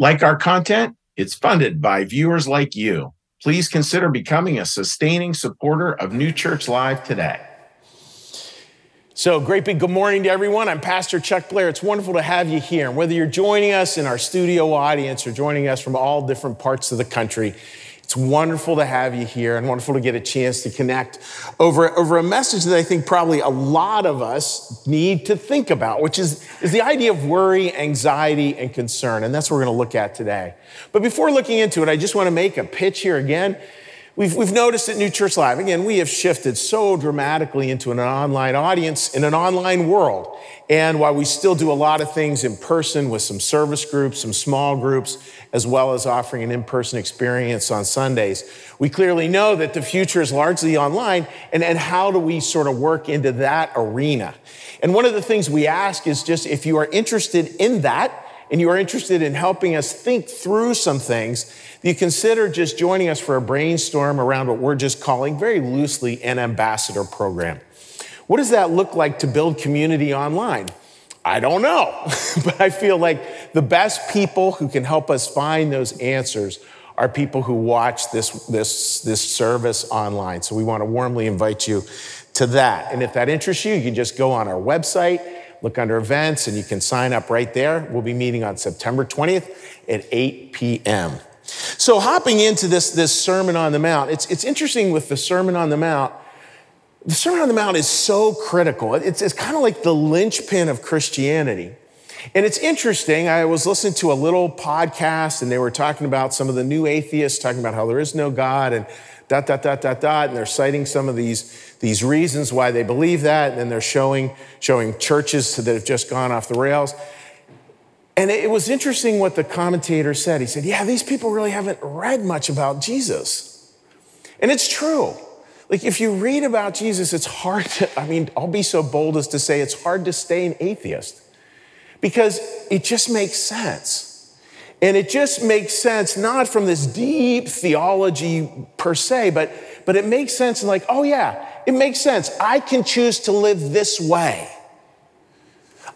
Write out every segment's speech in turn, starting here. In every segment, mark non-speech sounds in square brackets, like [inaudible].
Like our content? It's funded by viewers like you. Please consider becoming a sustaining supporter of New Church Live today. So, great big good morning to everyone. I'm Pastor Chuck Blair. It's wonderful to have you here. Whether you're joining us in our studio audience or joining us from all different parts of the country, it's wonderful to have you here and wonderful to get a chance to connect over, over a message that I think probably a lot of us need to think about, which is, is the idea of worry, anxiety, and concern. And that's what we're going to look at today. But before looking into it, I just want to make a pitch here again. We've, we've noticed at New Church Live, again, we have shifted so dramatically into an online audience in an online world. And while we still do a lot of things in person with some service groups, some small groups, as well as offering an in person experience on Sundays, we clearly know that the future is largely online. And, and how do we sort of work into that arena? And one of the things we ask is just if you are interested in that, and you are interested in helping us think through some things, you consider just joining us for a brainstorm around what we're just calling very loosely an ambassador program. What does that look like to build community online? I don't know, [laughs] but I feel like the best people who can help us find those answers are people who watch this, this, this service online. So we want to warmly invite you to that. And if that interests you, you can just go on our website look under events and you can sign up right there. We'll be meeting on September 20th at 8 p.m. So, hopping into this, this Sermon on the Mount, it's, it's interesting with the Sermon on the Mount. The Sermon on the Mount is so critical. It's, it's kind of like the linchpin of Christianity. And it's interesting. I was listening to a little podcast and they were talking about some of the new atheists, talking about how there is no God and dot, dot, dot, dot, dot. And they're citing some of these, these reasons why they believe that. And then they're showing, showing churches that have just gone off the rails. And it was interesting what the commentator said. He said, Yeah, these people really haven't read much about Jesus. And it's true. Like, if you read about Jesus, it's hard to, I mean, I'll be so bold as to say it's hard to stay an atheist because it just makes sense. And it just makes sense, not from this deep theology per se, but, but it makes sense in like, oh yeah, it makes sense. I can choose to live this way.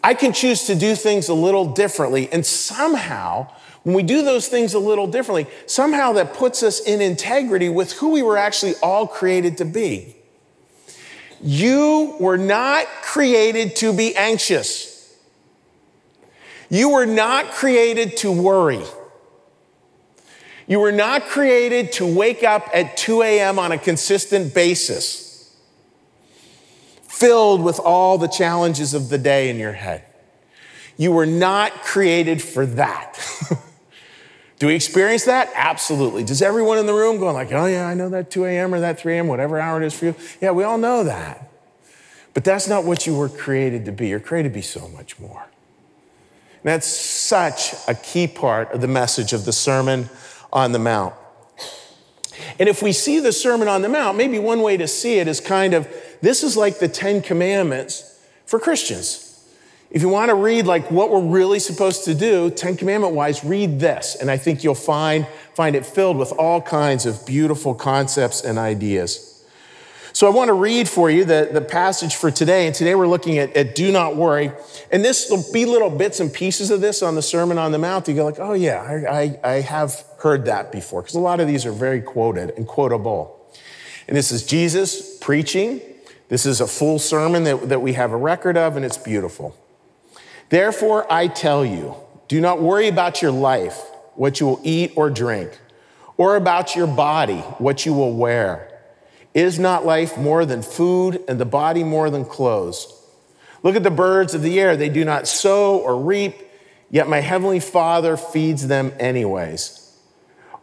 I can choose to do things a little differently. And somehow, when we do those things a little differently, somehow that puts us in integrity with who we were actually all created to be. You were not created to be anxious. You were not created to worry. You were not created to wake up at 2 a.m. on a consistent basis, filled with all the challenges of the day in your head. You were not created for that. [laughs] Do we experience that? Absolutely. Does everyone in the room going like, oh yeah, I know that 2 a.m. or that 3 a.m., whatever hour it is for you? Yeah, we all know that. But that's not what you were created to be. You're created to be so much more. And that's such a key part of the message of the Sermon on the Mount. And if we see the Sermon on the Mount, maybe one way to see it is kind of this is like the Ten Commandments for Christians. If you want to read like what we're really supposed to do, Ten Commandment wise, read this. And I think you'll find, find it filled with all kinds of beautiful concepts and ideas. So I want to read for you the, the passage for today. And today we're looking at, at do not worry. And this will be little bits and pieces of this on the Sermon on the Mount. You go like, oh yeah, I, I, I have heard that before. Because a lot of these are very quoted and quotable. And this is Jesus preaching. This is a full sermon that, that we have a record of, and it's beautiful. Therefore, I tell you, do not worry about your life, what you will eat or drink, or about your body, what you will wear. Is not life more than food and the body more than clothes? Look at the birds of the air. They do not sow or reap, yet my heavenly Father feeds them anyways.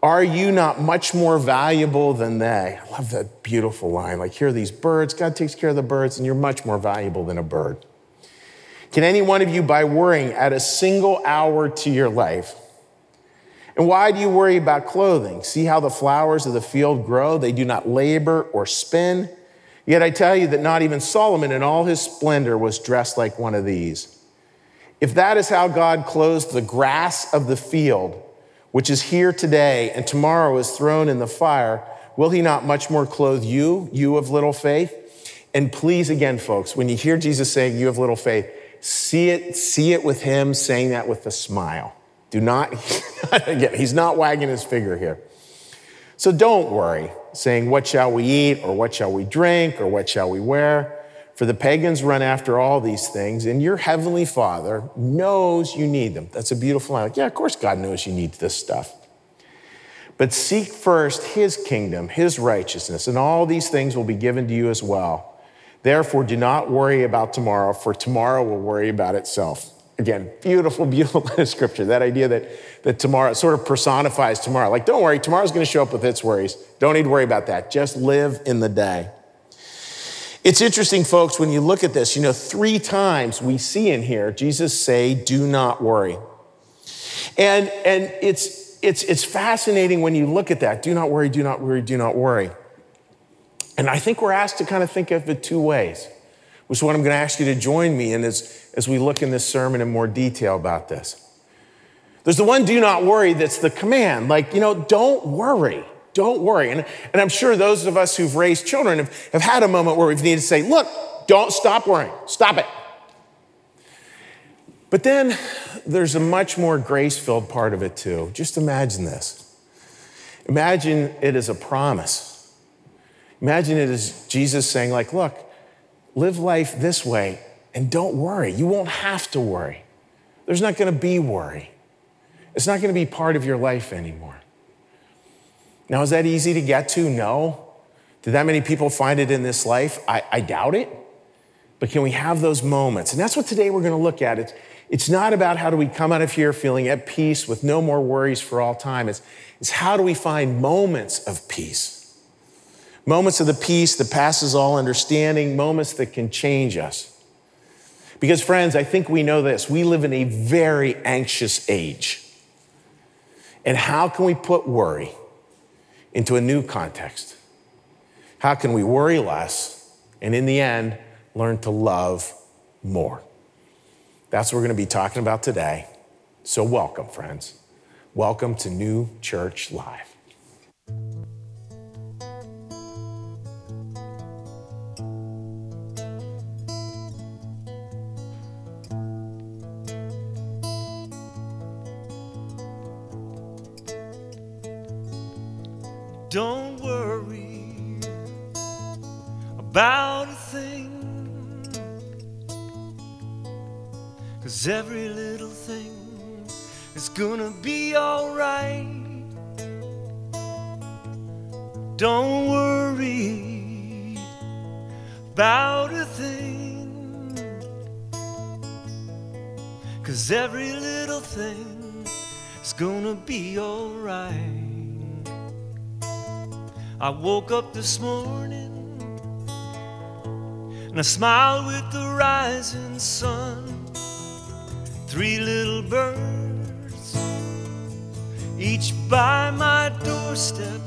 Are you not much more valuable than they? I love that beautiful line. Like, here are these birds. God takes care of the birds, and you're much more valuable than a bird. Can any one of you, by worrying, add a single hour to your life? And why do you worry about clothing? See how the flowers of the field grow? They do not labor or spin. Yet I tell you that not even Solomon in all his splendor was dressed like one of these. If that is how God clothes the grass of the field, which is here today and tomorrow is thrown in the fire, will he not much more clothe you, you of little faith? And please, again, folks, when you hear Jesus saying you have little faith, see it, see it with him saying that with a smile. Do not, [laughs] again, he's not wagging his finger here. So don't worry, saying, What shall we eat, or what shall we drink, or what shall we wear? For the pagans run after all these things, and your heavenly Father knows you need them. That's a beautiful line. Like, yeah, of course, God knows you need this stuff. But seek first his kingdom, his righteousness, and all these things will be given to you as well. Therefore, do not worry about tomorrow, for tomorrow will worry about itself. Again, beautiful, [laughs] beautiful scripture. That idea that, that tomorrow sort of personifies tomorrow. Like, don't worry, tomorrow's going to show up with its worries. Don't need to worry about that. Just live in the day. It's interesting, folks, when you look at this, you know, three times we see in here Jesus say, do not worry. And, and it's, it's, it's fascinating when you look at that. Do not worry, do not worry, do not worry. And I think we're asked to kind of think of it two ways, which is what I'm going to ask you to join me in as, as we look in this sermon in more detail about this. There's the one, do not worry, that's the command. Like, you know, don't worry. Don't worry. And, and I'm sure those of us who've raised children have, have had a moment where we've needed to say, look, don't stop worrying. Stop it. But then there's a much more grace filled part of it, too. Just imagine this. Imagine it as a promise. Imagine it as Jesus saying, like, look, live life this way and don't worry. You won't have to worry. There's not going to be worry. It's not going to be part of your life anymore. Now, is that easy to get to? No. Did that many people find it in this life? I, I doubt it. But can we have those moments? And that's what today we're going to look at. It's, it's not about how do we come out of here feeling at peace with no more worries for all time. It's, it's how do we find moments of peace? Moments of the peace that passes all understanding, moments that can change us. Because, friends, I think we know this. We live in a very anxious age. And how can we put worry into a new context? How can we worry less and in the end learn to love more? That's what we're going to be talking about today. So, welcome, friends. Welcome to New Church Live. Don't worry about a thing. Cause every little thing is gonna be alright. Don't worry about a thing. Cause every little thing is gonna be alright. I woke up this morning and I smiled with the rising sun. Three little birds, each by my doorstep,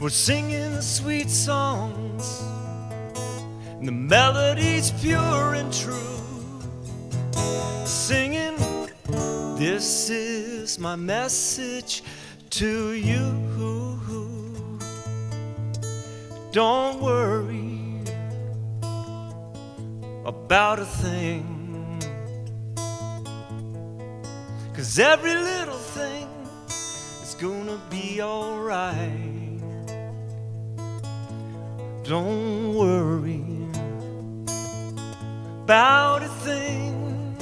were singing sweet songs. And the melody's pure and true. Singing, this is my message to you. Don't worry about a thing. Cause every little thing is gonna be alright. Don't worry about a thing.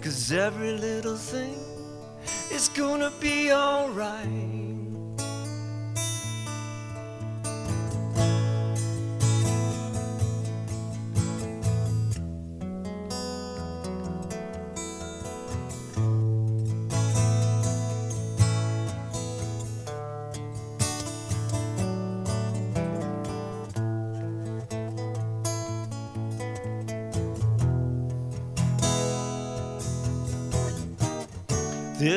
Cause every little thing is gonna be alright.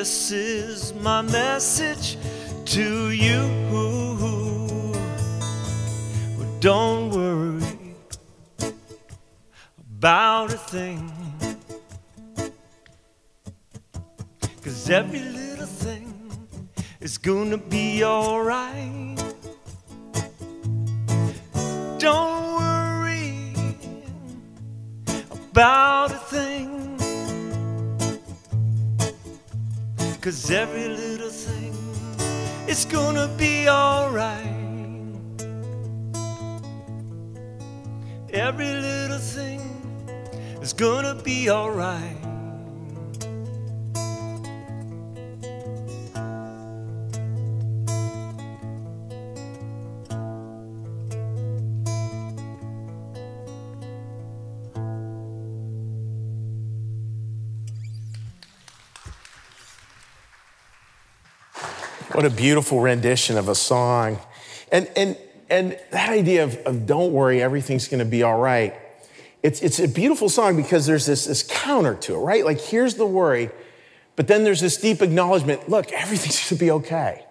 This is my message to you. Don't worry about a thing. Cause every Cause every little thing is gonna be alright. Every little thing is gonna be alright. What a beautiful rendition of a song. And, and, and that idea of, of don't worry, everything's gonna be all right. It's, it's a beautiful song because there's this, this counter to it, right? Like, here's the worry, but then there's this deep acknowledgement look, everything's gonna be okay.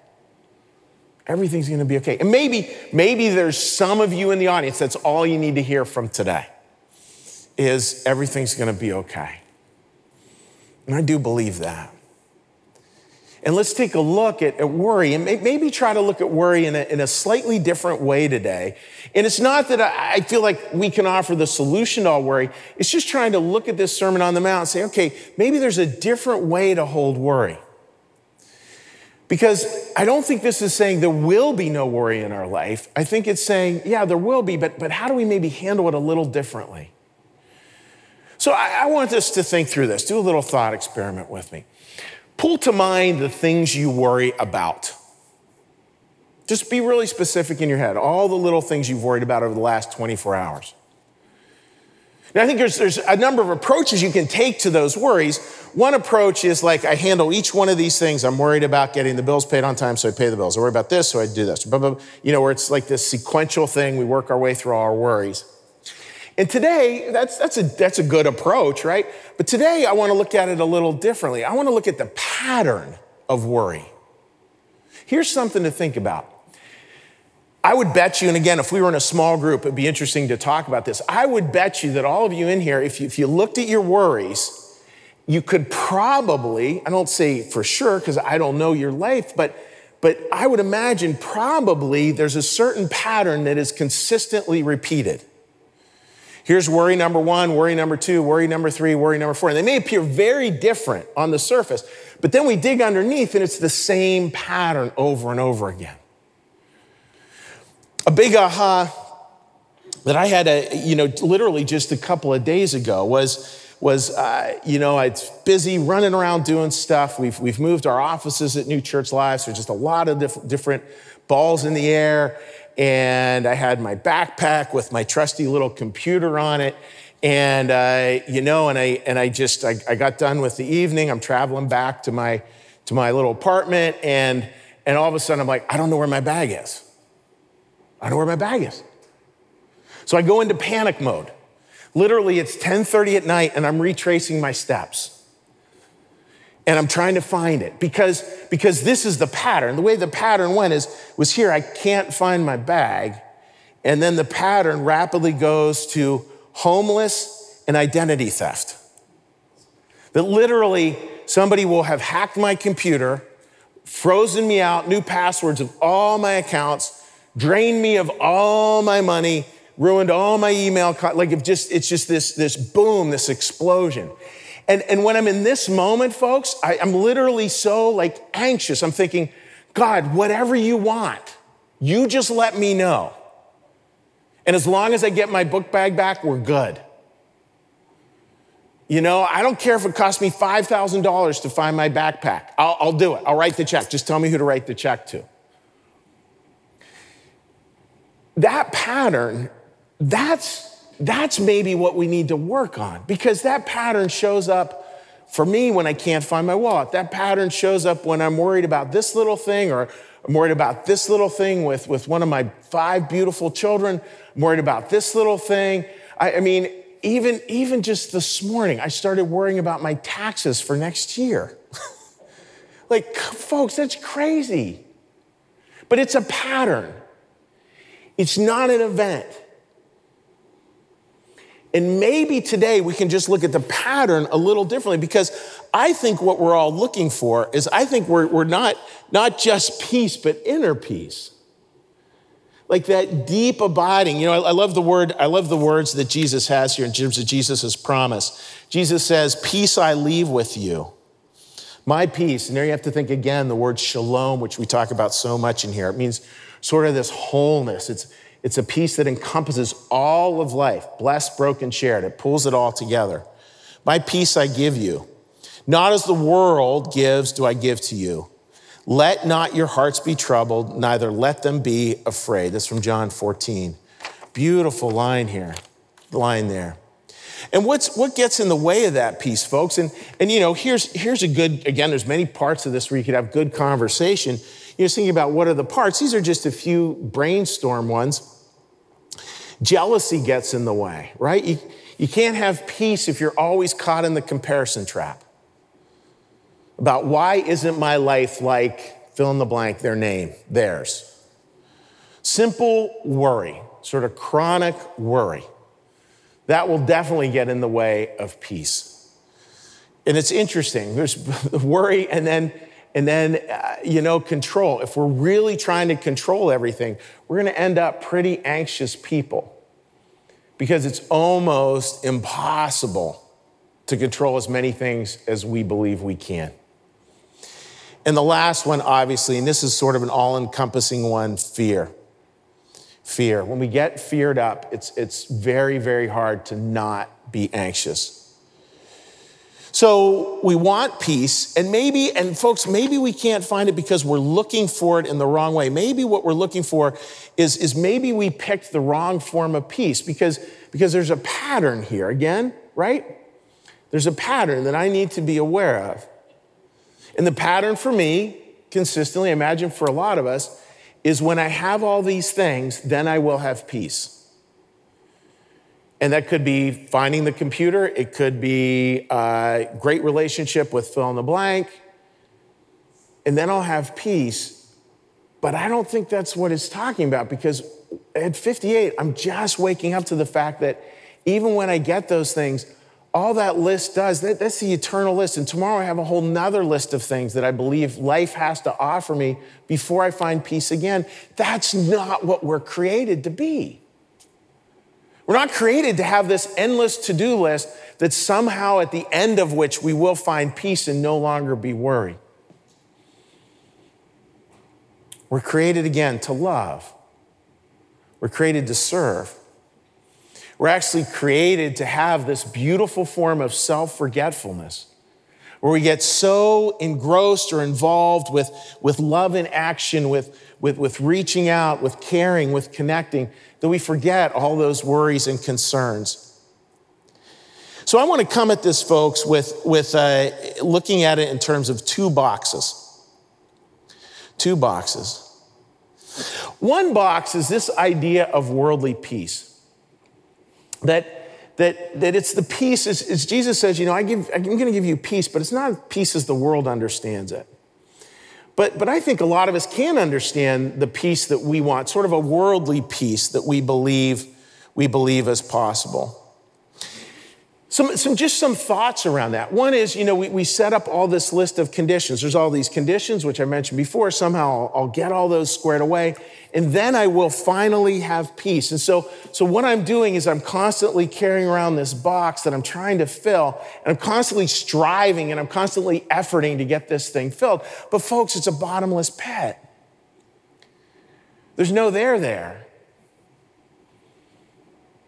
Everything's gonna be okay. And maybe, maybe there's some of you in the audience that's all you need to hear from today is everything's gonna be okay. And I do believe that. And let's take a look at, at worry and maybe try to look at worry in a, in a, slightly different way today. And it's not that I, I feel like we can offer the solution to all worry. It's just trying to look at this Sermon on the Mount and say, okay, maybe there's a different way to hold worry. Because I don't think this is saying there will be no worry in our life. I think it's saying, yeah, there will be, but, but how do we maybe handle it a little differently? So I, I want us to think through this. Do a little thought experiment with me. Pull to mind the things you worry about. Just be really specific in your head, all the little things you've worried about over the last 24 hours. Now, I think there's, there's a number of approaches you can take to those worries. One approach is like I handle each one of these things. I'm worried about getting the bills paid on time, so I pay the bills. I worry about this, so I do this. You know, where it's like this sequential thing. We work our way through all our worries. And today, that's, that's, a, that's a good approach, right? But today, I want to look at it a little differently. I want to look at the pattern of worry. Here's something to think about. I would bet you, and again, if we were in a small group, it'd be interesting to talk about this. I would bet you that all of you in here, if you, if you looked at your worries, you could probably, I don't say for sure because I don't know your life, but, but I would imagine probably there's a certain pattern that is consistently repeated. Here's worry number one, worry number two, worry number three, worry number four. And they may appear very different on the surface, but then we dig underneath and it's the same pattern over and over again. A big aha that I had, a, you know, literally just a couple of days ago was, was uh, you know, it's busy running around doing stuff. We've, we've moved our offices at New Church Live, so just a lot of diff- different balls in the air and I had my backpack with my trusty little computer on it. And, uh, you know, and I, and I just, I, I got done with the evening. I'm traveling back to my, to my little apartment. And, and all of a sudden I'm like, I don't know where my bag is. I don't know where my bag is. So I go into panic mode. Literally, it's 10:30 at night, and I'm retracing my steps and I'm trying to find it because, because this is the pattern. The way the pattern went is was here, I can't find my bag. And then the pattern rapidly goes to homeless and identity theft. That literally somebody will have hacked my computer, frozen me out, new passwords of all my accounts, drained me of all my money, ruined all my email, like it just, it's just this, this boom, this explosion. And, and when I'm in this moment, folks, I, I'm literally so like anxious. I'm thinking, God, whatever you want, you just let me know. And as long as I get my book bag back, we're good. You know, I don't care if it costs me $5,000 to find my backpack. I'll, I'll, do it. I'll write the check. Just tell me who to write the check to. That pattern, that's that's maybe what we need to work on because that pattern shows up for me when I can't find my wallet. That pattern shows up when I'm worried about this little thing or I'm worried about this little thing with, with one of my five beautiful children. I'm worried about this little thing. I, I mean, even, even just this morning, I started worrying about my taxes for next year. [laughs] like, folks, that's crazy. But it's a pattern, it's not an event. And maybe today we can just look at the pattern a little differently because I think what we're all looking for is I think we're, we're not, not just peace, but inner peace. Like that deep abiding. You know, I, I love the word, I love the words that Jesus has here in terms of Jesus' promise. Jesus says, Peace I leave with you. My peace, and there you have to think again the word shalom, which we talk about so much in here. It means sort of this wholeness. It's, it's a peace that encompasses all of life, blessed, broken, shared. It pulls it all together. My peace I give you. Not as the world gives, do I give to you. Let not your hearts be troubled, neither let them be afraid. That's from John 14. Beautiful line here, line there. And what's, what gets in the way of that peace, folks? And, and you know, here's, here's a good, again, there's many parts of this where you could have good conversation. You're thinking about what are the parts. These are just a few brainstorm ones. Jealousy gets in the way, right? You, you can't have peace if you're always caught in the comparison trap about why isn't my life like fill in the blank, their name, theirs. Simple worry, sort of chronic worry that will definitely get in the way of peace. And it's interesting. There's the [laughs] worry and then and then uh, you know control. If we're really trying to control everything, we're going to end up pretty anxious people. Because it's almost impossible to control as many things as we believe we can. And the last one, obviously, and this is sort of an all encompassing one fear fear. When we get feared up, it's, it's very, very hard to not be anxious. So we want peace, and maybe, and folks, maybe we can't find it because we're looking for it in the wrong way. Maybe what we're looking for is, is maybe we picked the wrong form of peace because, because there's a pattern here, again, right? There's a pattern that I need to be aware of. And the pattern for me, consistently, imagine for a lot of us, is when I have all these things, then I will have peace. And that could be finding the computer, it could be a great relationship with fill in the blank, and then I'll have peace. But I don't think that's what it's talking about because at 58, I'm just waking up to the fact that even when I get those things, all that list does, that, that's the eternal list. And tomorrow I have a whole nother list of things that I believe life has to offer me before I find peace again. That's not what we're created to be. We're not created to have this endless to do list that somehow at the end of which we will find peace and no longer be worried. We're created again to love, we're created to serve. We're actually created to have this beautiful form of self forgetfulness where we get so engrossed or involved with, with love in action, with, with, with reaching out, with caring, with connecting, that we forget all those worries and concerns. So I want to come at this, folks, with, with uh, looking at it in terms of two boxes. Two boxes. One box is this idea of worldly peace that that, that it's the peace, as, as Jesus says, you know, I give, I'm going to give you peace, but it's not peace as the world understands it. But, but I think a lot of us can understand the peace that we want, sort of a worldly peace that we believe, we believe is possible. Some, some, just some thoughts around that. One is, you know, we, we set up all this list of conditions. There's all these conditions, which I mentioned before. Somehow I'll, I'll get all those squared away, and then I will finally have peace. And so, so what I'm doing is I'm constantly carrying around this box that I'm trying to fill, and I'm constantly striving and I'm constantly efforting to get this thing filled. But folks, it's a bottomless pit. There's no there there.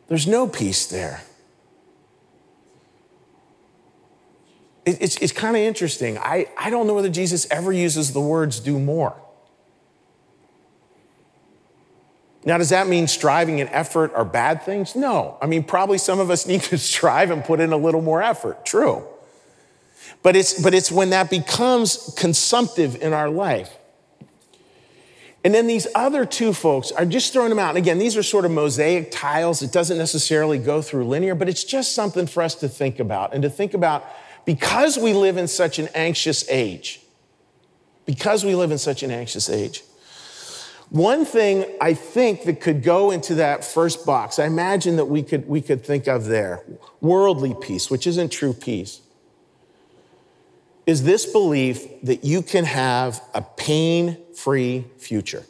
There's no peace there. It's, it's kind of interesting. I, I don't know whether Jesus ever uses the words do more. Now, does that mean striving and effort are bad things? No. I mean, probably some of us need to [laughs] strive and put in a little more effort. True. But it's, but it's when that becomes consumptive in our life. And then these other two folks are just throwing them out. And again, these are sort of mosaic tiles. It doesn't necessarily go through linear, but it's just something for us to think about and to think about because we live in such an anxious age, because we live in such an anxious age, one thing I think that could go into that first box, I imagine that we could, we could think of there worldly peace, which isn't true peace, is this belief that you can have a pain free future.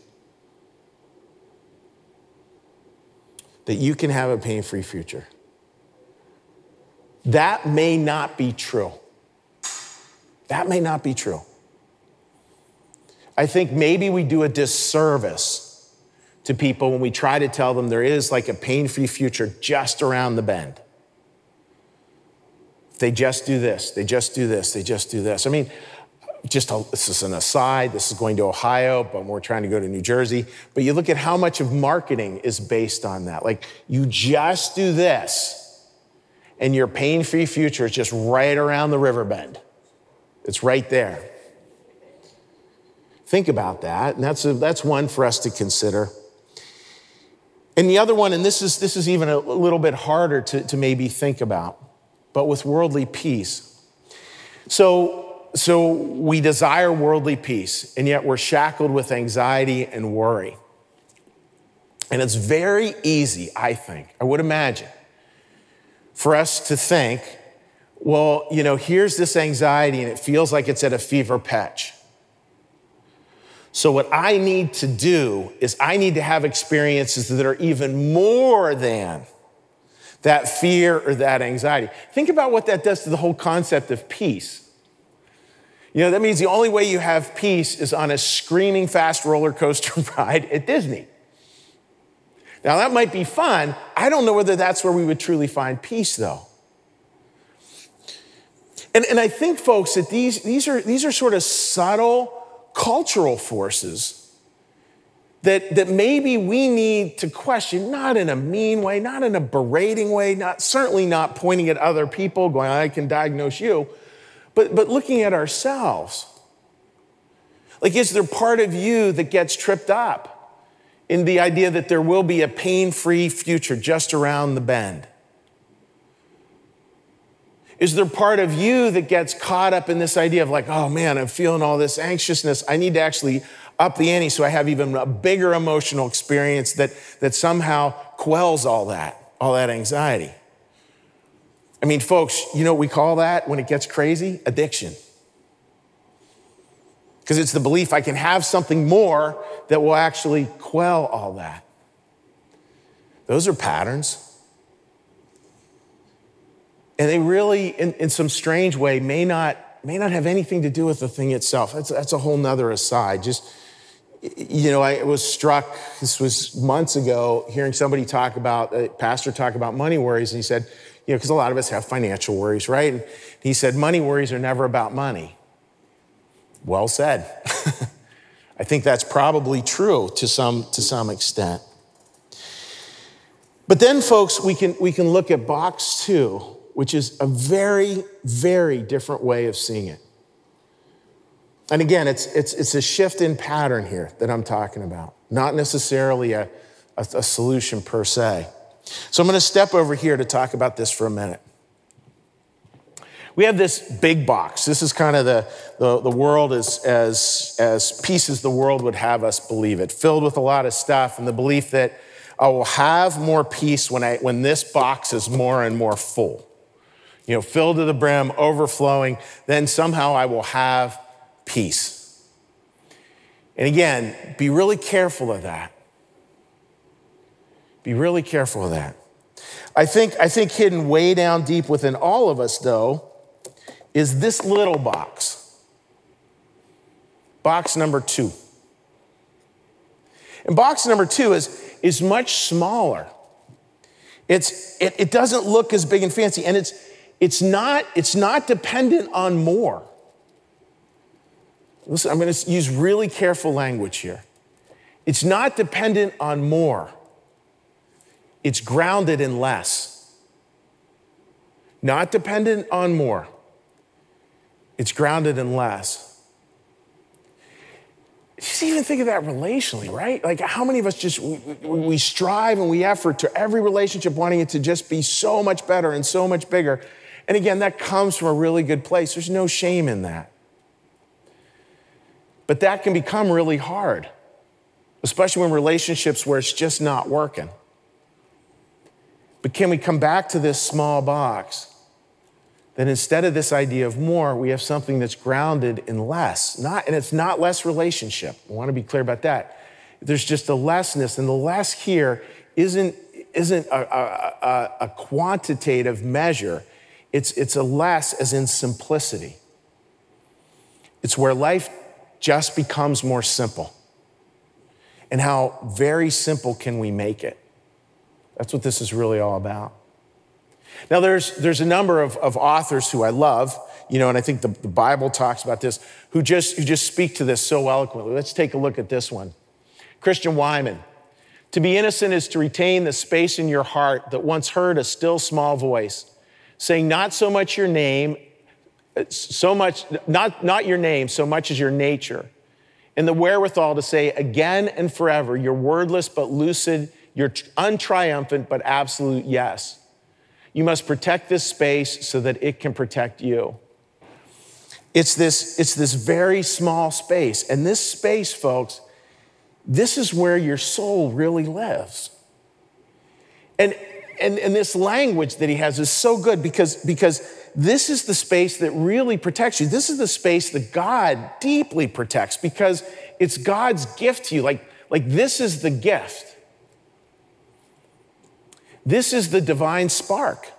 That you can have a pain free future. That may not be true. That may not be true. I think maybe we do a disservice to people when we try to tell them there is like a pain free future just around the bend. They just do this, they just do this, they just do this. I mean, just a, this is an aside, this is going to Ohio, but we're trying to go to New Jersey. But you look at how much of marketing is based on that. Like, you just do this, and your pain free future is just right around the river bend. It's right there. Think about that, and that's, a, that's one for us to consider. And the other one, and this is, this is even a little bit harder to, to maybe think about, but with worldly peace. So, so we desire worldly peace, and yet we're shackled with anxiety and worry. And it's very easy, I think, I would imagine, for us to think, well, you know, here's this anxiety and it feels like it's at a fever pitch. So, what I need to do is I need to have experiences that are even more than that fear or that anxiety. Think about what that does to the whole concept of peace. You know, that means the only way you have peace is on a screaming fast roller coaster [laughs] ride at Disney. Now, that might be fun. I don't know whether that's where we would truly find peace, though. And, and I think, folks, that these, these, are, these are sort of subtle cultural forces that, that maybe we need to question, not in a mean way, not in a berating way, not, certainly not pointing at other people, going, I can diagnose you but, but looking at ourselves. Like, is there part of you that gets tripped up in the idea that there will be a pain free future just around the bend? Is there part of you that gets caught up in this idea of, like, oh man, I'm feeling all this anxiousness. I need to actually up the ante so I have even a bigger emotional experience that, that somehow quells all that, all that anxiety? I mean, folks, you know what we call that when it gets crazy? Addiction. Because it's the belief I can have something more that will actually quell all that. Those are patterns. And they really, in, in some strange way, may not, may not have anything to do with the thing itself. That's, that's a whole nother aside. Just, you know, I was struck, this was months ago, hearing somebody talk about, a pastor talk about money worries, and he said, you know, because a lot of us have financial worries, right? And he said, money worries are never about money. Well said. [laughs] I think that's probably true to some, to some extent. But then, folks, we can, we can look at box two, which is a very, very different way of seeing it. And again, it's, it's, it's a shift in pattern here that I'm talking about, not necessarily a, a, a solution per se. So I'm going to step over here to talk about this for a minute. We have this big box. This is kind of the, the, the world as, as, as pieces the world would have us believe it, filled with a lot of stuff, and the belief that I will have more peace when, I, when this box is more and more full. You know, filled to the brim, overflowing, then somehow I will have peace. And again, be really careful of that be really careful of that. I think, I think hidden way down deep within all of us, though, is this little box. Box number two. And box number two is, is much smaller. It's, it, it doesn't look as big and fancy, and it's, it's, not, it's not dependent on more. Listen, I'm going to use really careful language here. It's not dependent on more. It's grounded in less, not dependent on more. It's grounded in less. Just even think of that relationally, right? Like, how many of us just we, we strive and we effort to every relationship wanting it to just be so much better and so much bigger. And again, that comes from a really good place. There's no shame in that. But that can become really hard, especially when relationships where it's just not working. But can we come back to this small box? That instead of this idea of more, we have something that's grounded in less. Not, and it's not less relationship. I want to be clear about that. There's just a lessness, and the less here isn't, isn't a, a, a, a quantitative measure. It's, it's a less as in simplicity. It's where life just becomes more simple. And how very simple can we make it? That's what this is really all about. Now, there's, there's a number of, of authors who I love, you know, and I think the, the Bible talks about this, who just, who just speak to this so eloquently. Let's take a look at this one. Christian Wiman. To be innocent is to retain the space in your heart that once heard a still small voice saying, Not so much your name, so much, not, not your name so much as your nature, and the wherewithal to say again and forever, your wordless but lucid, your untriumphant but absolute yes. You must protect this space so that it can protect you. It's this, it's this very small space. And this space, folks, this is where your soul really lives. And, and, and this language that he has is so good because, because this is the space that really protects you. This is the space that God deeply protects because it's God's gift to you. Like, like this is the gift. This is the divine spark.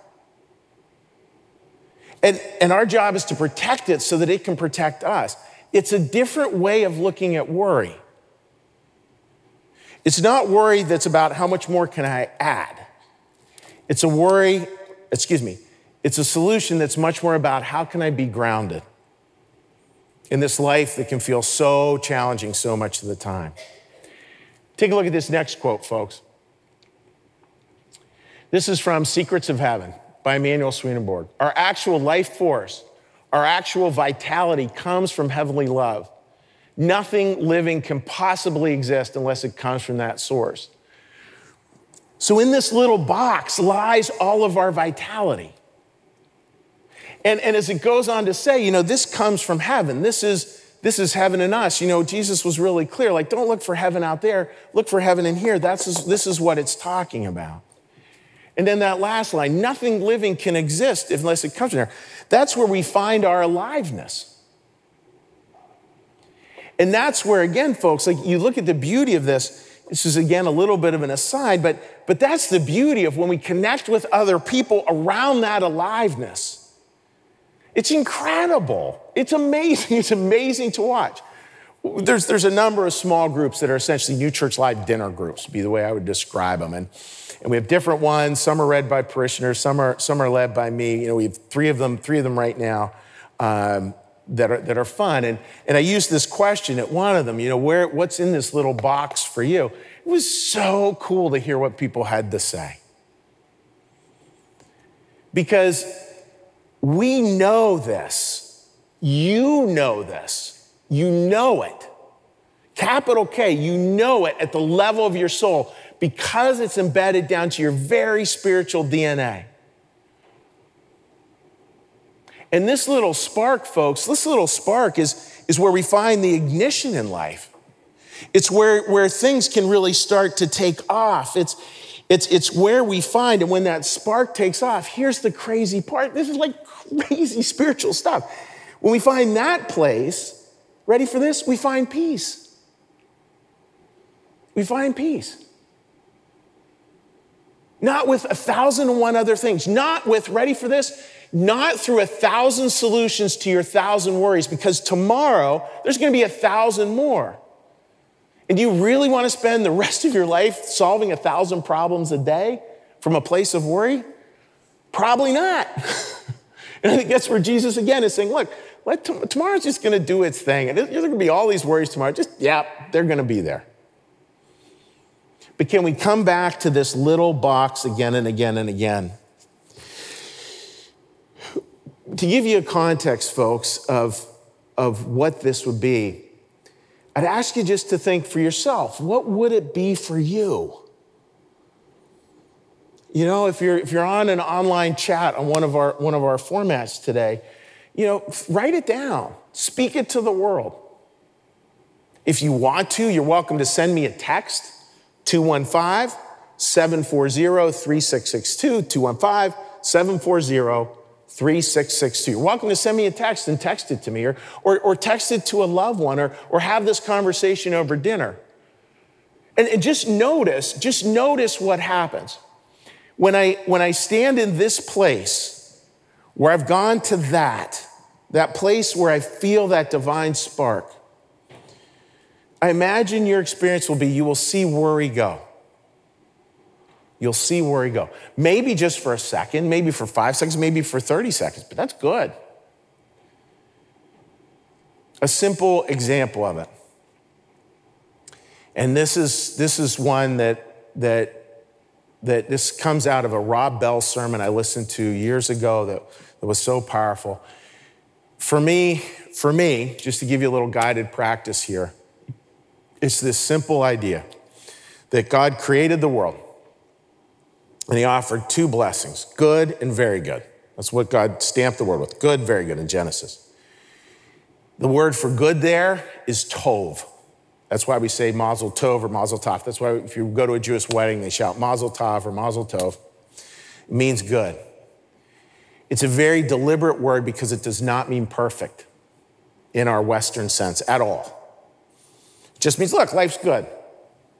And, and our job is to protect it so that it can protect us. It's a different way of looking at worry. It's not worry that's about how much more can I add. It's a worry, excuse me, it's a solution that's much more about how can I be grounded in this life that can feel so challenging so much of the time. Take a look at this next quote, folks. This is from Secrets of Heaven by Emanuel Swedenborg. Our actual life force, our actual vitality comes from heavenly love. Nothing living can possibly exist unless it comes from that source. So, in this little box lies all of our vitality. And, and as it goes on to say, you know, this comes from heaven. This is, this is heaven in us. You know, Jesus was really clear like, don't look for heaven out there, look for heaven in here. That's, this is what it's talking about. And then that last line nothing living can exist unless it comes from there. That's where we find our aliveness. And that's where, again, folks, like you look at the beauty of this. This is again a little bit of an aside, but, but that's the beauty of when we connect with other people around that aliveness. It's incredible. It's amazing. [laughs] It's amazing to watch. There's, there's a number of small groups that are essentially New Church Live dinner groups, be the way I would describe them. And, and we have different ones. Some are read by parishioners, some are, some are led by me. You know, we have three of them, three of them right now. Um, that are, that are fun. And, and I used this question at one of them, you know, where, what's in this little box for you? It was so cool to hear what people had to say. Because we know this. You know this. You know it. Capital K, you know it at the level of your soul because it's embedded down to your very spiritual DNA. And this little spark, folks, this little spark is, is where we find the ignition in life. It's where, where things can really start to take off. It's, it's, it's where we find, and when that spark takes off, here's the crazy part. This is like crazy spiritual stuff. When we find that place, ready for this? We find peace. We find peace. Not with a thousand and one other things, not with, ready for this? not through a thousand solutions to your thousand worries, because tomorrow there's going to be a thousand more. And do you really want to spend the rest of your life solving a thousand problems a day from a place of worry? Probably not. [laughs] and I think that's where Jesus again is saying, look, let t- tomorrow's just going to do its thing. And there's going to be all these worries tomorrow. Just, yeah, they're going to be there. But can we come back to this little box again and again and again? to give you a context, folks, of, of what this would be, I'd ask you just to think for yourself what would it be for you? You know, if you're, if you're on an online chat on one of, our, one of our formats today, you know, write it down, speak it to the world. If you want to, you're welcome to send me a text, 215 740 3662, 215 740 3662. You're welcome to send me a text and text it to me, or, or, or text it to a loved one, or, or have this conversation over dinner. And, and just notice, just notice what happens. When I, when I stand in this place where I've gone to that, that place where I feel that divine spark, I imagine your experience will be you will see worry go. You'll see worry go. Maybe just for a second, maybe for five seconds, maybe for 30 seconds, but that's good. A simple example of it. And this is, this is one that, that, that this comes out of a Rob Bell sermon I listened to years ago that, that was so powerful. For me, for me, just to give you a little guided practice here, it's this simple idea that God created the world and he offered two blessings good and very good. That's what God stamped the word with good, very good in Genesis. The word for good there is tov. That's why we say mazel tov or mazel tov. That's why if you go to a Jewish wedding, they shout mazel tov or mazel tov. It means good. It's a very deliberate word because it does not mean perfect in our Western sense at all. It just means, look, life's good.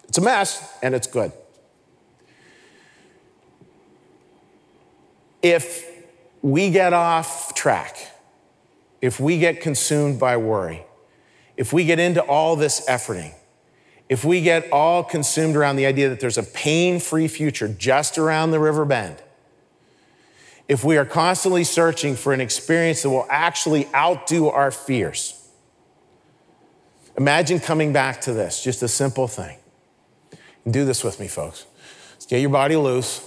It's a mess and it's good. If we get off track, if we get consumed by worry, if we get into all this efforting, if we get all consumed around the idea that there's a pain free future just around the river bend, if we are constantly searching for an experience that will actually outdo our fears, imagine coming back to this, just a simple thing. do this with me, folks. Get your body loose.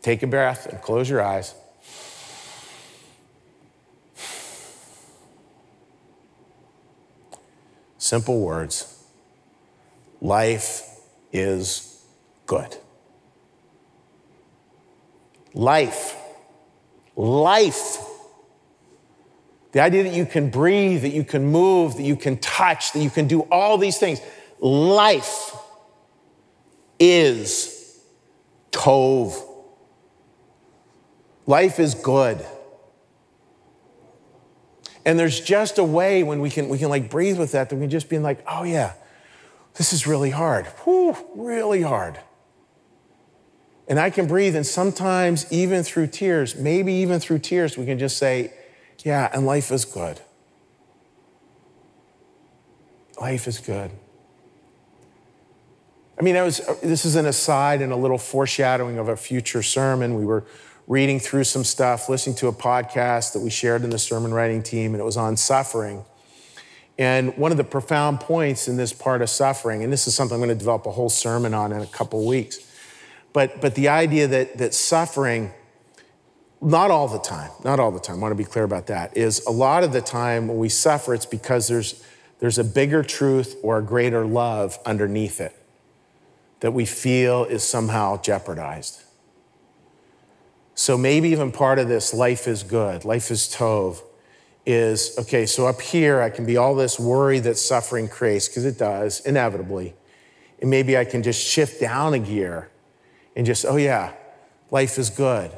Take a breath and close your eyes. Simple words. Life is good. Life. Life. The idea that you can breathe, that you can move, that you can touch, that you can do all these things. Life is Tov. Life is good. And there's just a way when we can, we can like breathe with that, that we can just be like, oh yeah, this is really hard. Whew, really hard. And I can breathe, and sometimes even through tears, maybe even through tears, we can just say, yeah, and life is good. Life is good. I mean, I was, this is an aside and a little foreshadowing of a future sermon. We were reading through some stuff, listening to a podcast that we shared in the sermon writing team, and it was on suffering. And one of the profound points in this part of suffering, and this is something I'm going to develop a whole sermon on in a couple weeks, but, but the idea that, that suffering, not all the time, not all the time, I want to be clear about that, is a lot of the time when we suffer, it's because there's, there's a bigger truth or a greater love underneath it that we feel is somehow jeopardized. So maybe even part of this life is good, life is tov, is okay, so up here I can be all this worry that suffering creates, because it does, inevitably. And maybe I can just shift down a gear and just, oh yeah, life is good.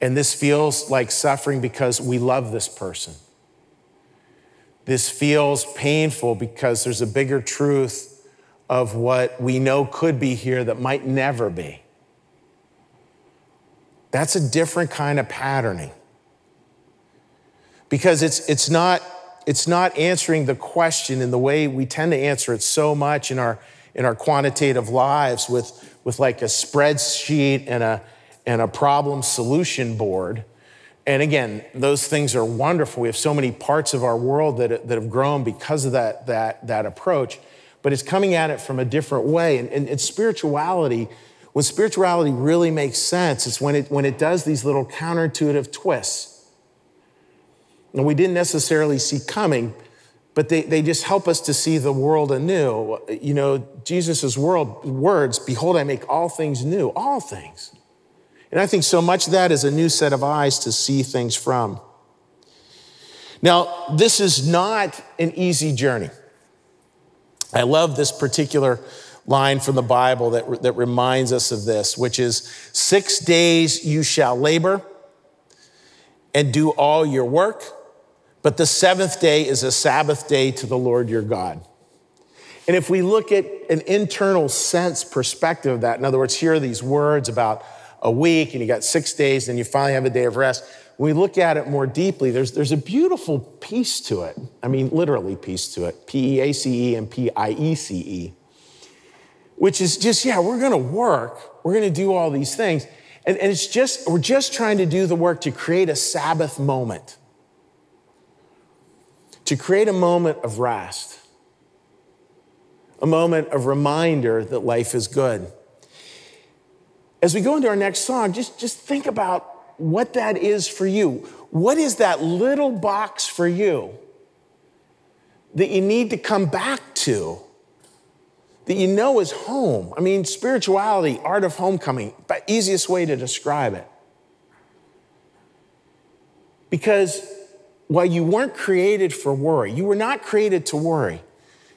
And this feels like suffering because we love this person. This feels painful because there's a bigger truth of what we know could be here that might never be. That's a different kind of patterning. Because it's, it's, not, it's not answering the question in the way we tend to answer it so much in our, in our quantitative lives with, with like a spreadsheet and a, and a problem solution board. And again, those things are wonderful. We have so many parts of our world that, that have grown because of that, that, that approach, but it's coming at it from a different way. And, and, and spirituality when spirituality really makes sense, it's when it, when it does these little counterintuitive twists. And we didn't necessarily see coming, but they, they just help us to see the world anew. You know, Jesus' world, words, behold, I make all things new, all things. And I think so much of that is a new set of eyes to see things from. Now, this is not an easy journey. I love this particular line from the Bible that, that reminds us of this, which is six days you shall labor and do all your work, but the seventh day is a Sabbath day to the Lord your God. And if we look at an internal sense perspective of that, in other words, here are these words about, a week and you got six days, and you finally have a day of rest. When we look at it more deeply, there's, there's a beautiful piece to it. I mean, literally, piece to it P E A C E and P I E C E, which is just, yeah, we're gonna work, we're gonna do all these things. And, and it's just, we're just trying to do the work to create a Sabbath moment, to create a moment of rest, a moment of reminder that life is good. As we go into our next song, just, just think about what that is for you. What is that little box for you that you need to come back to? That you know is home. I mean, spirituality, art of homecoming, but easiest way to describe it. Because while you weren't created for worry, you were not created to worry.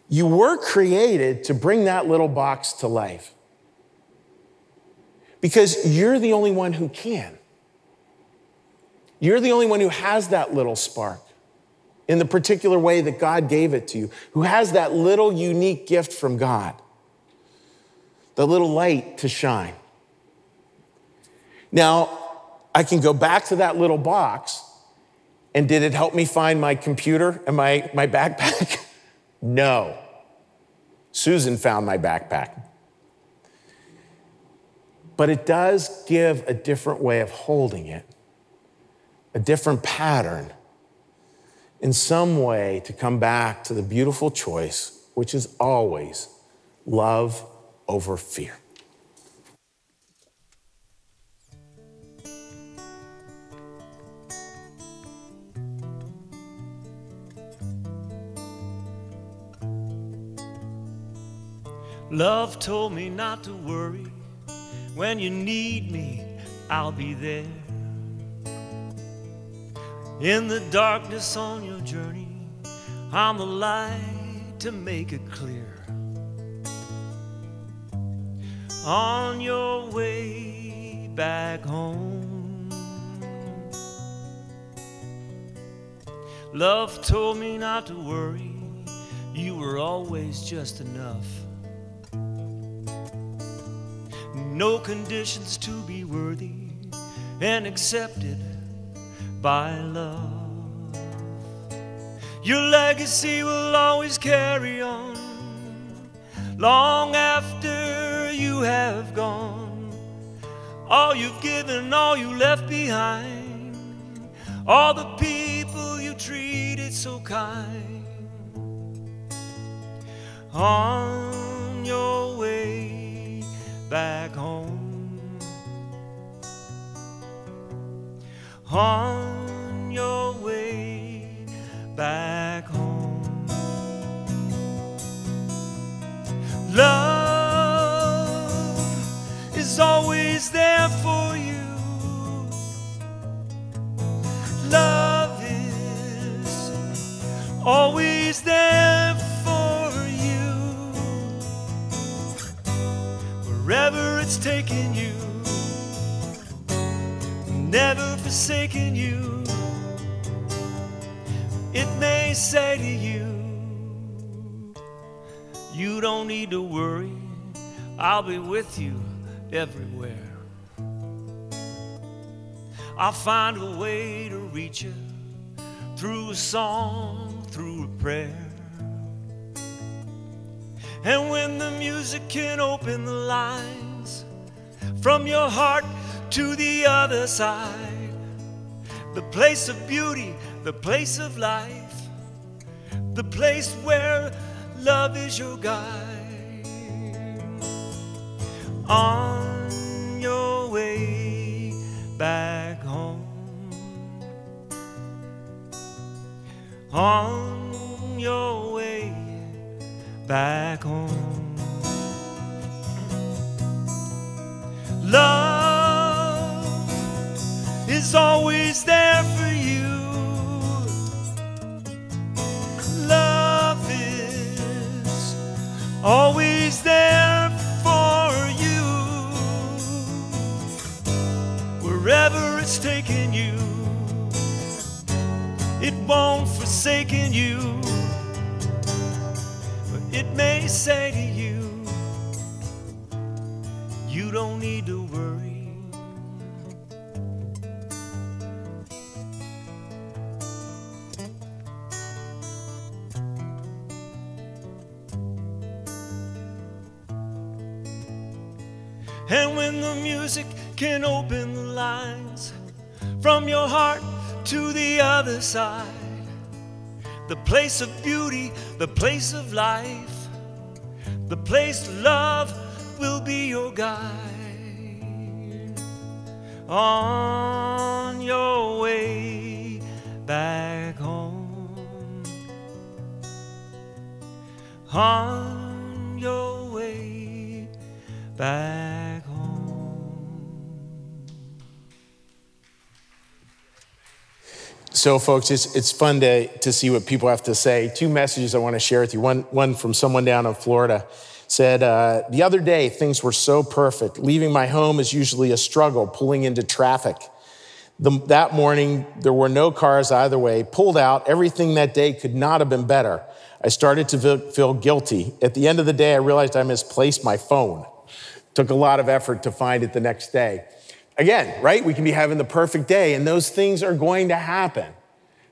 You were created to bring that little box to life. Because you're the only one who can. You're the only one who has that little spark in the particular way that God gave it to you, who has that little unique gift from God, the little light to shine. Now, I can go back to that little box, and did it help me find my computer and my, my backpack? [laughs] no. Susan found my backpack. But it does give a different way of holding it a different pattern in some way to come back to the beautiful choice, which is always love over fear. Love told me not to worry. When you need me, I'll be there. In the darkness on your journey, I'm the light to make it clear. On your way back home, love told me not to worry, you were always just enough. No conditions to be worthy and accepted by love. Your legacy will always carry on long after you have gone. All you've given, all you left behind, all the people you treated so kind. On your way back home. on your way back home. Love is always there for you. Love is always there Wherever it's taking you never forsaking you. It may say to you, You don't need to worry, I'll be with you everywhere. I'll find a way to reach you through a song, through a prayer. And when the music can open the lines from your heart to the other side. The place of beauty, the place of life, the place where love is your guide. On your way back home. On your way back home. Love is always there for you. Love is always there for you. Wherever it's taking you, it won't forsaken you it may say to you, you don't need to worry. And when the music can open the lines from your heart to the other side the place of beauty, the place of life, the place love will be your guide on your way back home. On your way back So, folks, it's, it's fun to, to see what people have to say. Two messages I want to share with you. One, one from someone down in Florida said, uh, The other day, things were so perfect. Leaving my home is usually a struggle, pulling into traffic. The, that morning, there were no cars either way. Pulled out, everything that day could not have been better. I started to feel, feel guilty. At the end of the day, I realized I misplaced my phone. Took a lot of effort to find it the next day. Again, right? We can be having the perfect day, and those things are going to happen.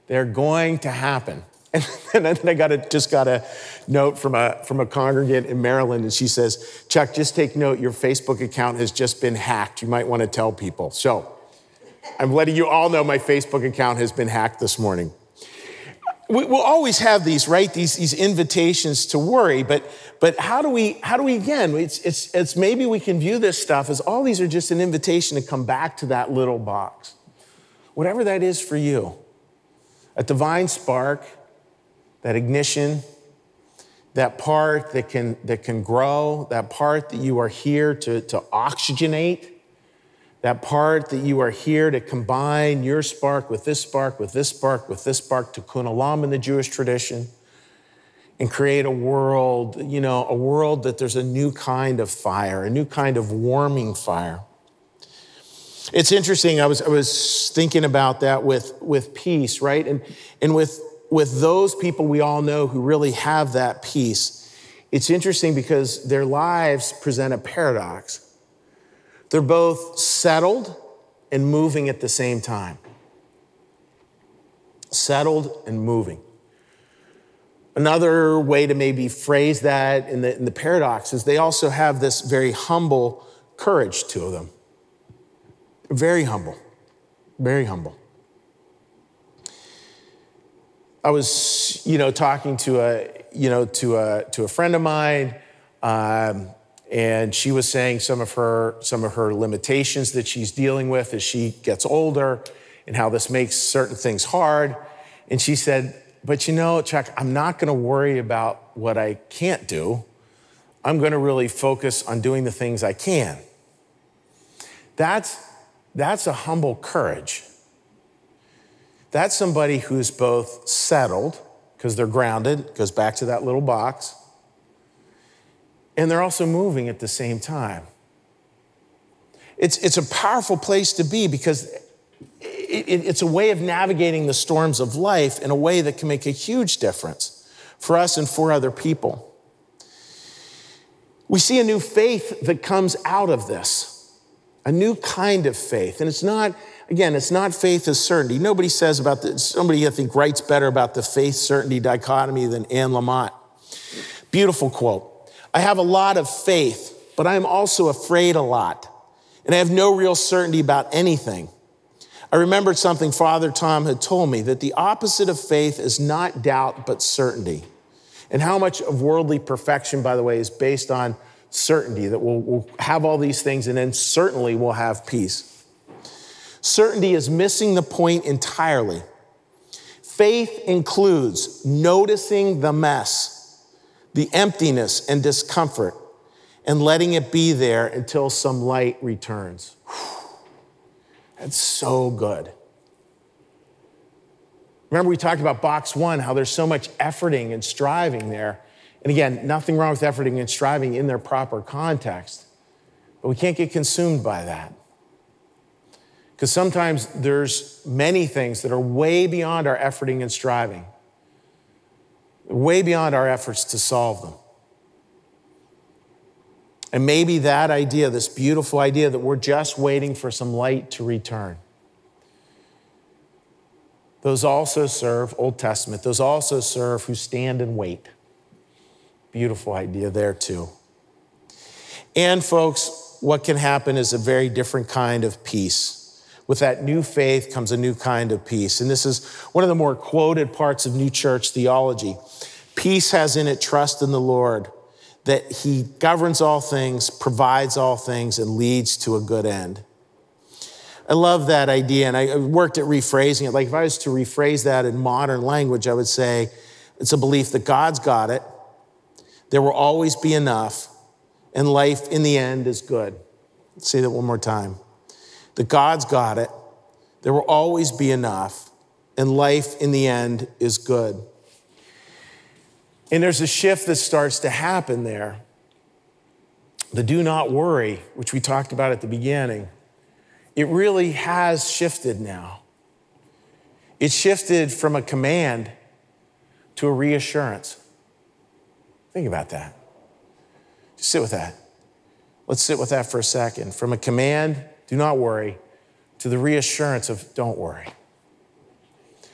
They're going to happen. [laughs] And then I got a, just got a note from a, from a congregant in Maryland, and she says, Chuck, just take note, your Facebook account has just been hacked. You might want to tell people. So I'm letting you all know my Facebook account has been hacked this morning. We, will always have these, right? These, these invitations to worry, but, but how do we, how do we again, it's, it's, it's maybe we can view this stuff as all these are just an invitation to come back to that little box. Whatever that is for you. A divine spark, that ignition, that part that can, that can grow, that part that you are here to, to oxygenate, that part that you are here to combine your spark with this spark, with this spark, with this spark, tikkun olam in the Jewish tradition, and create a world, you know, a world that there's a new kind of fire, a new kind of warming fire. It's interesting. I was, I was thinking about that with, with peace, right? And, and with, with those people we all know who really have that peace, it's interesting because their lives present a paradox. They're both settled and moving at the same time. Settled and moving. Another way to maybe phrase that in the, in the paradox is they also have this very humble courage to them. Very humble. Very humble. I was, you know, talking to a, you know, to a to a friend of mine, um, and she was saying some of her some of her limitations that she's dealing with as she gets older, and how this makes certain things hard. And she said, "But you know, Chuck, I'm not going to worry about what I can't do. I'm going to really focus on doing the things I can." That's that's a humble courage. That's somebody who's both settled, because they're grounded, goes back to that little box, and they're also moving at the same time. It's, it's a powerful place to be because it, it, it's a way of navigating the storms of life in a way that can make a huge difference for us and for other people. We see a new faith that comes out of this, a new kind of faith. And it's not Again, it's not faith as certainty. Nobody says about this, somebody I think writes better about the faith certainty dichotomy than Anne Lamott. Beautiful quote. I have a lot of faith, but I'm also afraid a lot, and I have no real certainty about anything. I remembered something Father Tom had told me that the opposite of faith is not doubt, but certainty. And how much of worldly perfection, by the way, is based on certainty that we'll, we'll have all these things and then certainly we'll have peace. Certainty is missing the point entirely. Faith includes noticing the mess, the emptiness and discomfort, and letting it be there until some light returns. [sighs] That's so good. Remember, we talked about box one, how there's so much efforting and striving there. And again, nothing wrong with efforting and striving in their proper context, but we can't get consumed by that. Because sometimes there's many things that are way beyond our efforting and striving, way beyond our efforts to solve them. And maybe that idea, this beautiful idea that we're just waiting for some light to return. Those also serve, Old Testament, those also serve who stand and wait. Beautiful idea there, too. And, folks, what can happen is a very different kind of peace. With that new faith comes a new kind of peace. And this is one of the more quoted parts of New Church theology. Peace has in it trust in the Lord, that He governs all things, provides all things, and leads to a good end. I love that idea, and I worked at rephrasing it. Like if I was to rephrase that in modern language, I would say it's a belief that God's got it, there will always be enough, and life in the end is good. Say that one more time. That God's got it, there will always be enough, and life in the end is good. And there's a shift that starts to happen there. The do not worry, which we talked about at the beginning, it really has shifted now. It shifted from a command to a reassurance. Think about that. Just sit with that. Let's sit with that for a second. From a command, do not worry, to the reassurance of don't worry.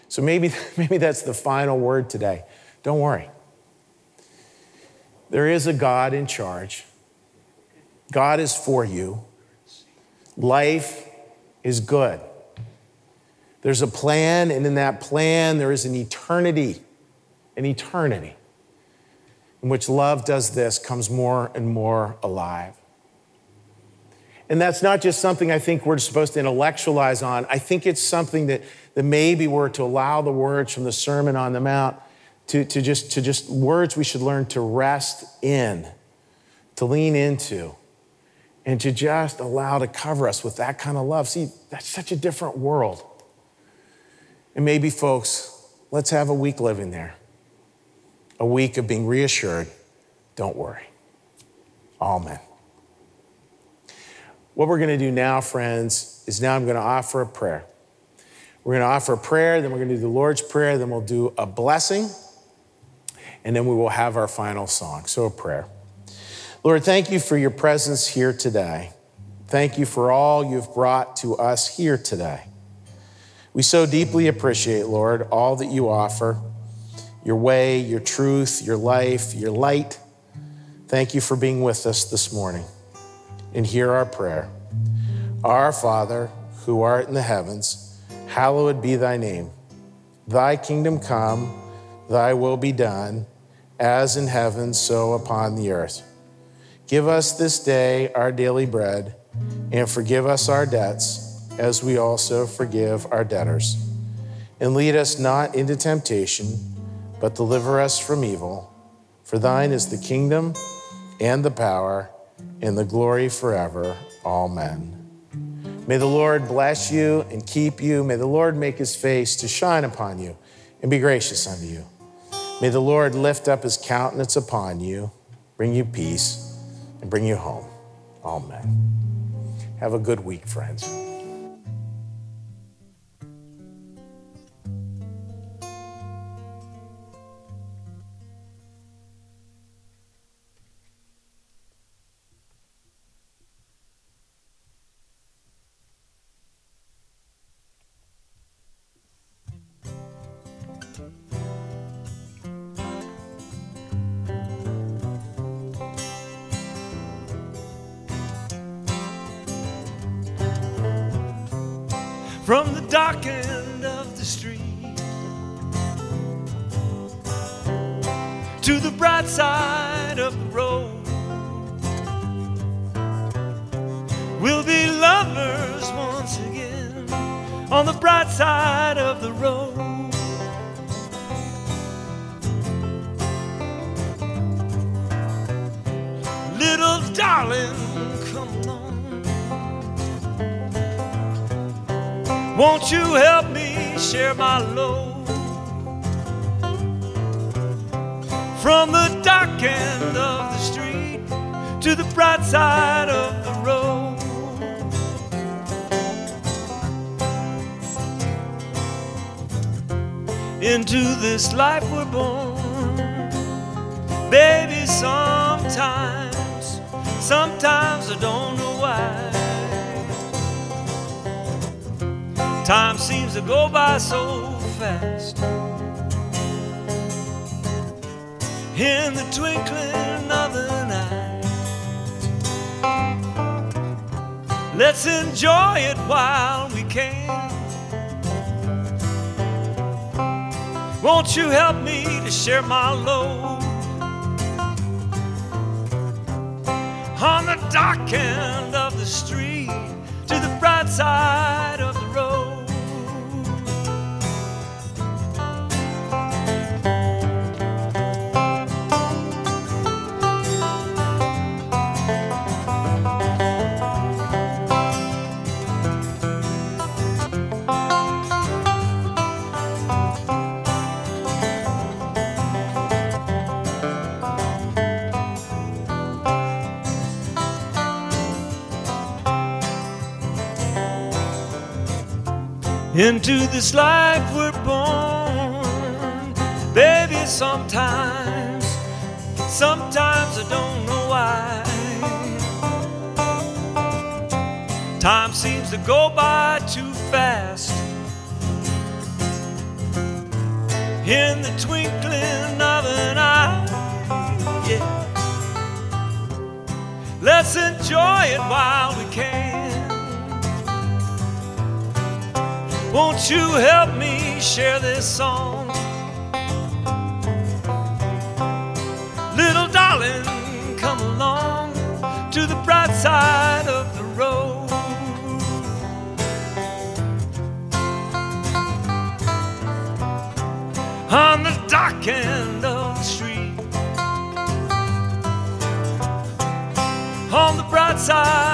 So maybe, [laughs] maybe that's the final word today. Don't worry. There is a God in charge. God is for you. Life is good. There's a plan, and in that plan, there is an eternity, an eternity in which love does this, comes more and more alive. And that's not just something I think we're supposed to intellectualize on. I think it's something that, that maybe we're to allow the words from the Sermon on the Mount to, to, just, to just words we should learn to rest in, to lean into, and to just allow to cover us with that kind of love. See, that's such a different world. And maybe, folks, let's have a week living there a week of being reassured don't worry. Amen. What we're going to do now, friends, is now I'm going to offer a prayer. We're going to offer a prayer, then we're going to do the Lord's Prayer, then we'll do a blessing, and then we will have our final song. So, a prayer. Lord, thank you for your presence here today. Thank you for all you've brought to us here today. We so deeply appreciate, Lord, all that you offer your way, your truth, your life, your light. Thank you for being with us this morning. And hear our prayer Our Father, who art in the heavens, hallowed be thy name. Thy kingdom come, thy will be done, as in heaven, so upon the earth. Give us this day our daily bread, and forgive us our debts, as we also forgive our debtors. And lead us not into temptation, but deliver us from evil. For thine is the kingdom, and the power, and the glory forever. Amen. May the Lord bless you and keep you. May the Lord make his face to shine upon you and be gracious unto you. May the Lord lift up his countenance upon you, bring you peace and bring you home. Amen. Have a good week, friends. From the dark end of the street to the bright side of the road. We'll be lovers once again on the bright side of the road. Little darling Won't you help me share my load? From the dark end of the street to the bright side of the road. Into this life we're born, baby. Sometimes, sometimes I don't know why. Time seems to go by so fast. In the twinkling of an eye. Let's enjoy it while we can. Won't you help me to share my load? On the dark end of the street to the bright side of Into this life we're born, baby. Sometimes, sometimes I don't know why. Time seems to go by too fast. In the twinkling of an eye, yeah. Let's enjoy it while we Won't you help me share this song? Little darling, come along to the bright side of the road. On the dark end of the street, on the bright side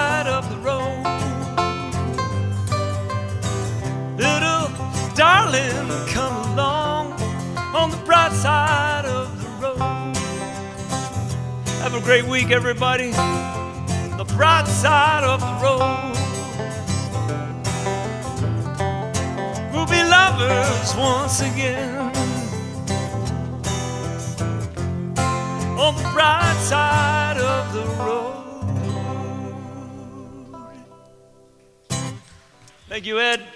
side of the road. Have a great week, everybody. The bright side of the road. We'll be lovers once again. On the bright side of the road. Thank you, Ed.